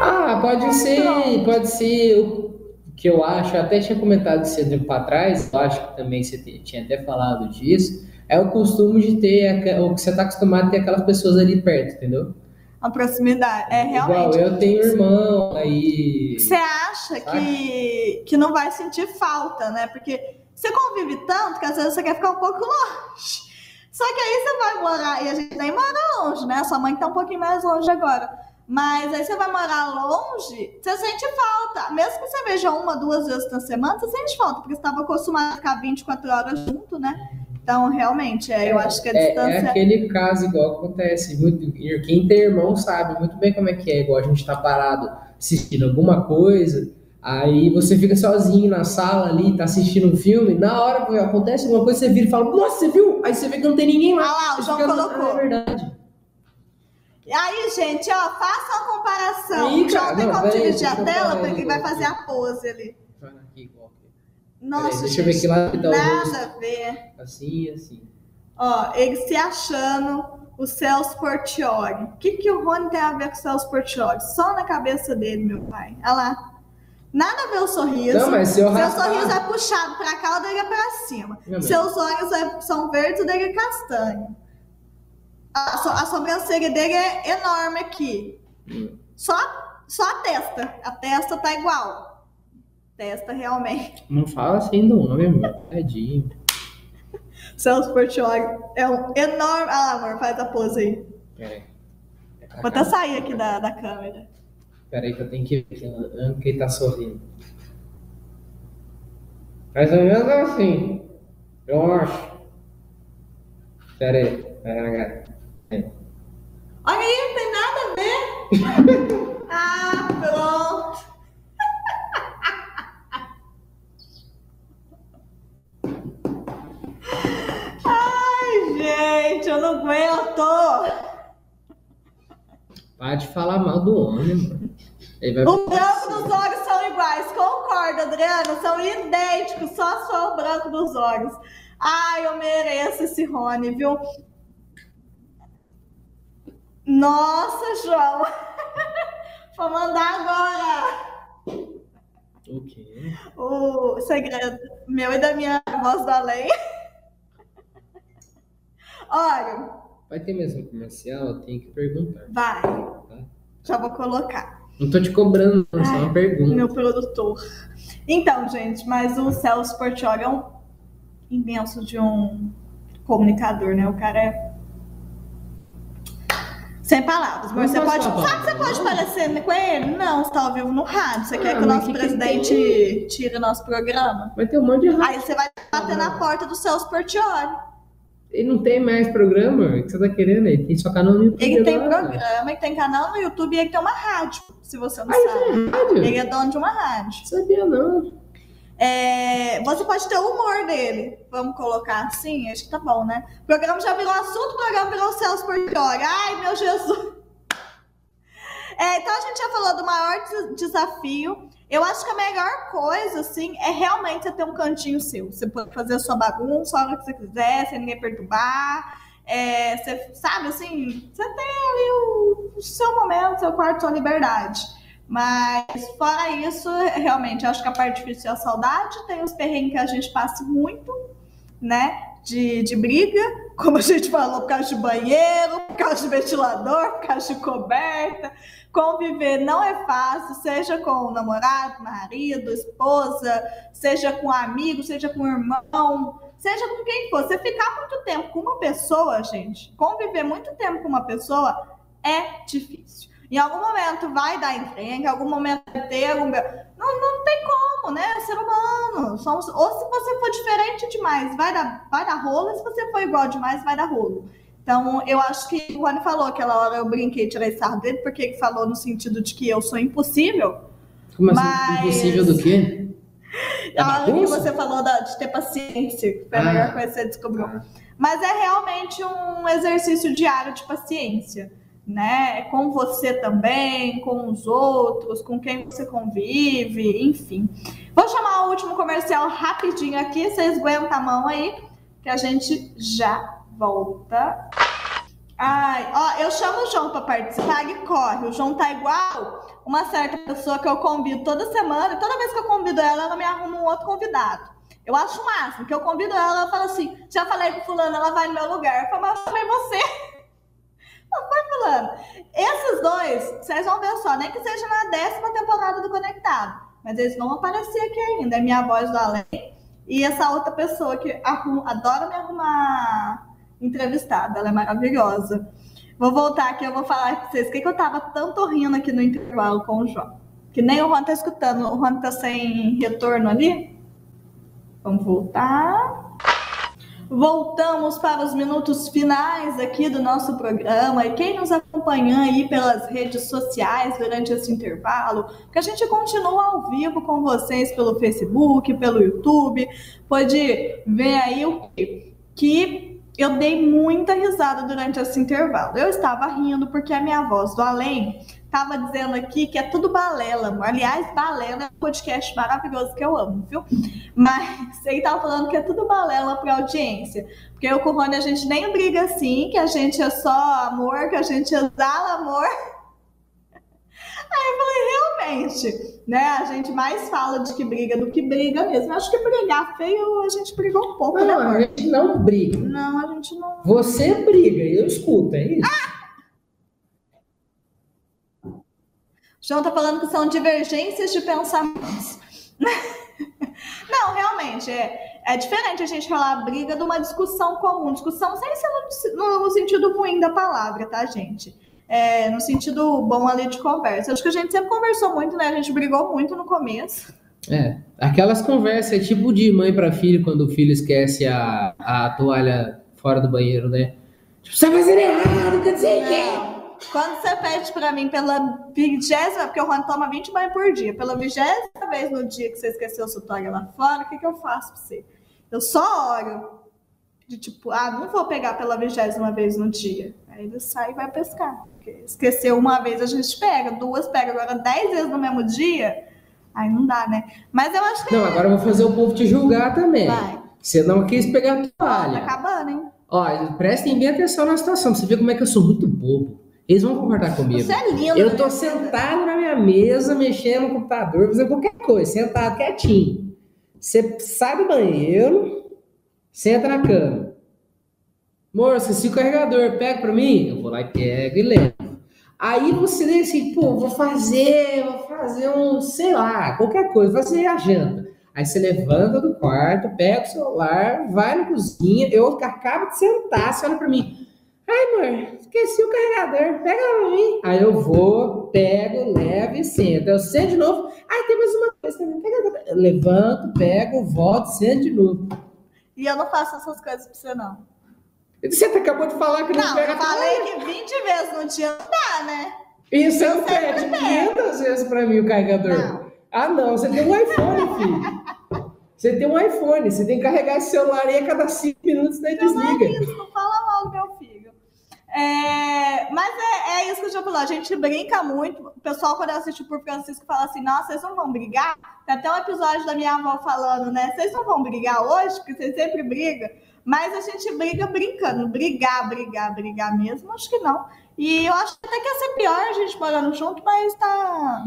Ah, pode ser, pronto. pode ser o que eu acho, eu até tinha comentado isso tempo para trás, eu acho que também você tinha até falado disso, é o costume de ter, o que você está acostumado a ter aquelas pessoas ali perto, entendeu? A proximidade. É realmente. Igual eu tenho irmão, aí... Você acha que, que não vai sentir falta, né? Porque você convive tanto que às vezes você quer ficar um pouco longe. Só que aí você vai morar, e a gente nem mora longe, né? Sua mãe tá um pouquinho mais longe agora. Mas aí você vai morar longe, você sente falta. Mesmo que você veja uma, duas vezes na semana, você sente falta, porque você estava acostumado a ficar 24 horas junto, né? Então, realmente, é, eu acho que a É, distância. é aquele caso igual acontece muito. Quem tem irmão sabe muito bem como é que é. Igual a gente tá parado assistindo alguma coisa, aí você fica sozinho na sala ali, tá assistindo um filme, na hora que acontece alguma coisa, você vira e fala, nossa, você viu? Aí você vê que não tem ninguém lá. Ah lá, o João fica, colocou. "Ah, é verdade. E aí, gente, ó, faça uma comparação. Aí, o João tem como dividir a eu tela, porque ele vai fazer a pose ali. Vai aqui, igual aqui. Nossa, Peraí, deixa eu ver gente, lado que tá nada a ver. Assim assim. Ó, ele se achando o Celso Portioli. O que, que o Rony tem a ver com o Celso Portioli? Só na cabeça dele, meu pai. Olha lá. Nada a ver o sorriso. Não, mas se eu Seu raspar- sorriso é puxado pra cá, o dele é pra cima. Mas- Seus olhos é- são verdes, o dele é castanho. A, so- a sobrancelha dele é enorme aqui. Só, só a testa. A testa tá igual. Testa realmente. Não fala assim do homem, amor. Tadinho. Celso Portioli é um enorme. Ah amor, faz a pose aí. Peraí. Vou até sair aqui da, da câmera. Peraí que eu tenho que ver que que ele tá sorrindo. Mais ou menos assim. Eu acho. Peraí. Olha aí, não tem nada a ver. não aguento. Para de falar mal do homem, mano. Ele vai O branco dos olhos são iguais. Concordo, Adriano. São idênticos. Só só o branco dos olhos. Ai, eu mereço esse Rony, viu? Nossa, João. Vou mandar agora O quê? o segredo meu e da minha voz da lei. Olha, Vai ter mesmo comercial? Tenho que perguntar. vai. Tá? Já vou colocar. Não tô te cobrando, não, só uma pergunta. Meu produtor. Então, gente, mas o Celso Portioli é um imenso de um comunicador, né? O cara é. Sem palavras. Mas você pode. Sabe que você pode parecer com ele? Não, você tá ao vivo no rádio. Você quer Ah, que o nosso que que presidente tire o nosso programa? Vai ter um monte de rádio. Aí você vai bater na porta do Celso Portioli. Ele não tem mais programa. O que você tá querendo? Ele tem só canal no YouTube. Ele tem agora. programa, ele tem canal no YouTube e ele tem uma rádio, se você não Ah, sabe. rádio? Ele é dono de uma rádio. Sabia não. É, você pode ter o humor dele. Vamos colocar assim? Acho que tá bom, né? O programa já virou assunto, o programa virou Celso Portioli. Ai, meu Jesus! É, então a gente já falou do maior des- desafio. Eu acho que a melhor coisa, assim, é realmente você ter um cantinho seu. Você pode fazer a sua bagunça a hora que você quiser, sem ninguém perturbar. É, você sabe, assim, você tem ali o, o seu momento, seu quarto, sua liberdade. Mas fora isso, realmente, acho que a parte difícil é a saudade. Tem os perrengues que a gente passa muito, né? De, de briga, como a gente falou, por causa de banheiro, por causa de ventilador, por causa de coberta. Conviver não é fácil, seja com o namorado, marido, esposa, seja com amigo, seja com irmão, seja com quem for. Você ficar muito tempo com uma pessoa, gente, conviver muito tempo com uma pessoa é difícil. Em algum momento vai dar encrenca, em algum momento vai ter algum. Não, não tem como, né? Ser humano. Somos... Ou se você for diferente demais, vai dar, vai dar rolo, e se você for igual demais, vai dar rolo. Então, eu acho que o Rony falou aquela hora, eu brinquei, tirei sarro dele, porque ele falou no sentido de que eu sou impossível. Como assim? Mas- Impossível do quê? É a hora que você falou de ter paciência, que foi a Ah. melhor coisa que você descobriu. Mas é realmente um exercício diário de paciência, né? Com você também, com os outros, com quem você convive, enfim. Vou chamar o último comercial rapidinho aqui, vocês aguentam a mão aí, que a gente já volta. Ai, ó, eu chamo o João para participar, ele corre. O João tá igual uma certa pessoa que eu convido toda semana, e toda vez que eu convido ela, ela me arruma um outro convidado. Eu acho o máximo, que eu convido ela, ela fala assim, já falei com fulano, ela vai no meu lugar. Eu falo, mas eu você. Não foi fulano. Esses dois, vocês vão ver só, nem que seja na décima temporada do Conectado. Mas eles vão aparecer aqui ainda. É minha voz do além. E essa outra pessoa que arruma- adora me arrumar entrevistada. Ela é maravilhosa. Vou voltar aqui, eu vou falar pra vocês. O que, que eu tava tanto rindo aqui no intervalo com o João? Que nem o Juan tá escutando. O Juan tá sem retorno ali. Vamos voltar. Voltamos para os minutos finais aqui do nosso programa. E quem nos acompanha aí pelas redes sociais durante esse intervalo, que a gente continua ao vivo com vocês pelo Facebook, pelo YouTube, pode ver aí o que eu dei muita risada durante esse intervalo. Eu estava rindo porque a minha voz do além estava dizendo aqui que é tudo balela. Aliás, balela é um podcast maravilhoso que eu amo, viu? Mas ele tava falando que é tudo balela para audiência. Porque eu com o Rony a gente nem briga assim, que a gente é só amor, que a gente exala amor. Aí eu falei, realmente, né? A gente mais fala de que briga do que briga mesmo. Acho que brigar feio, a gente brigou um pouco, não, né, amor? A gente não briga. Não, a gente não. Você briga, eu escuto, é isso? Ah! João tá falando que são divergências de pensamentos. Não, realmente, é, é diferente a gente falar briga de uma discussão comum. Discussão sem ser no, no sentido ruim da palavra, tá, gente? É, no sentido bom ali de conversa. Acho que a gente sempre conversou muito, né? A gente brigou muito no começo. É, aquelas conversas tipo de mãe para filho quando o filho esquece a, a toalha fora do banheiro, né? Tipo, você tá fazendo errado, quer dizer que quando você pede pra mim pela vigésima, porque o Juan toma 20 banhos por dia, pela vigésima vez no dia que você esqueceu sua toalha lá fora, o que, que eu faço pra você? Eu só oro. De tipo, ah, não vou pegar pela vigésima vez no dia. Aí ele sai e vai pescar. Porque esqueceu uma vez, a gente pega, duas pega, agora dez vezes no mesmo dia, aí não dá, né? Mas eu acho que. Não, agora eu vou fazer o povo te julgar também. Vai. Você não quis pegar a toalha. Tá acabando, hein? Olha, prestem bem atenção na situação. Você vê como é que eu sou muito bobo. Eles vão concordar comigo. Você é lindo. Eu tô né? sentado na minha mesa, mexendo no computador, fazendo qualquer coisa, sentado quietinho. Você sai do banheiro, senta na cama. Moça, se o carregador pega pra mim, eu vou lá e pego e levo. Aí você diz assim, pô, vou fazer, vou fazer um, sei lá, qualquer coisa, vou fazer a janta. Aí você levanta do quarto, pega o celular, vai na cozinha, eu acabo de sentar, você olha pra mim. Ai, amor, esqueci o carregador, pega pra mim. Aí eu vou, pego, levo e sento. Eu sento de novo. Ai, tem mais uma coisa também. Pega, levanto, pego, volto, sento de novo. E eu não faço essas coisas pra você, não. Você acabou de falar que não, não pega eu falei que 20 vezes no dia não dá, né? Isso eu não pede 500 vezes pra mim o carregador. Não. Ah, não, você tem um iPhone, filho. Você tem um iPhone, você tem que carregar esse celular aí a cada 5 minutos, daí desliga. Não é isso, não fala mal, meu filho. É, mas é, é, isso que eu já falei, a gente brinca muito. O pessoal, quando assiste por Francisco, fala assim: nossa, vocês não vão brigar? Tem até um episódio da minha avó falando, né? Vocês não vão brigar hoje, porque vocês sempre brigam. Mas a gente briga brincando. Brigar, brigar, brigar mesmo, acho que não. E eu acho até que ia ser pior a gente morando junto, mas tá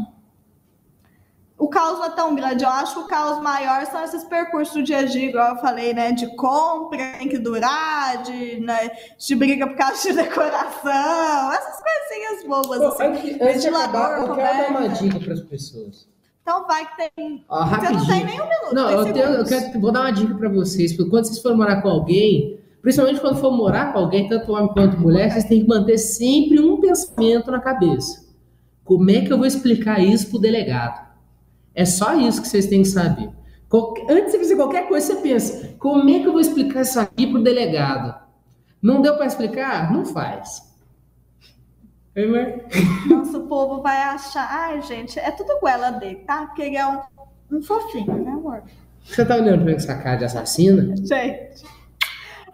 o caos não é tão grande. Eu acho que o caos maior são esses percursos do dia a dia, igual eu falei, né? De compra, tem que durar, de, né? de briga por causa de decoração, essas coisinhas bobas. Pô, assim. Antes, antes de acabar, eu quero dar uma dica para as pessoas. Então vai que tem. Ó, Você não tem nem um minuto. Não, eu, tenho, eu quero, vou dar uma dica para vocês. Porque quando vocês forem morar com alguém, principalmente quando for morar com alguém, tanto homem quanto mulher, vocês têm que manter sempre um pensamento na cabeça. Como é que eu vou explicar isso pro delegado? É só isso que vocês têm que saber. Antes de fazer qualquer coisa, você pensa: como é que eu vou explicar isso aqui para o delegado? Não deu para explicar? Não faz. Nosso povo vai achar. Ai, gente, é tudo goela dele, tá? Porque ele é um, um fofinho, né, amor? Você tá olhando pra essa cara de assassina? Gente.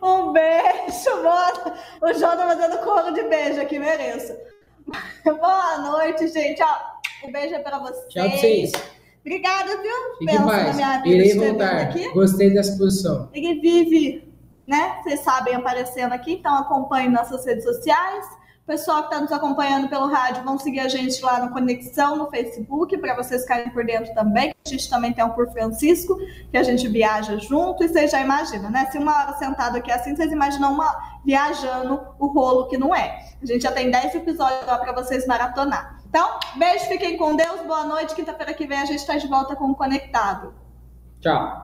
Um beijo, mano. O João tá fazendo coro de beijo aqui, mereço. Boa noite, gente. Ó, um beijo é pra vocês. Tchau pra vocês. Obrigada, viu? Fique mais. Vida, Irei voltar. Aqui. Gostei da exposição. Ele vive, né? Vocês sabem, aparecendo aqui, então acompanhe nossas redes sociais. O pessoal que está nos acompanhando pelo rádio, vão seguir a gente lá no Conexão, no Facebook, para vocês ficarem por dentro também. A gente também tem um por Francisco, que a gente viaja junto, e vocês já imaginam, né? Se uma hora sentado aqui assim, vocês imaginam uma viajando o rolo que não é. A gente já tem 10 episódios lá para vocês maratonar. Então, beijo, fiquem com Deus, boa noite. Quinta-feira que vem a gente está de volta com o Conectado. Tchau.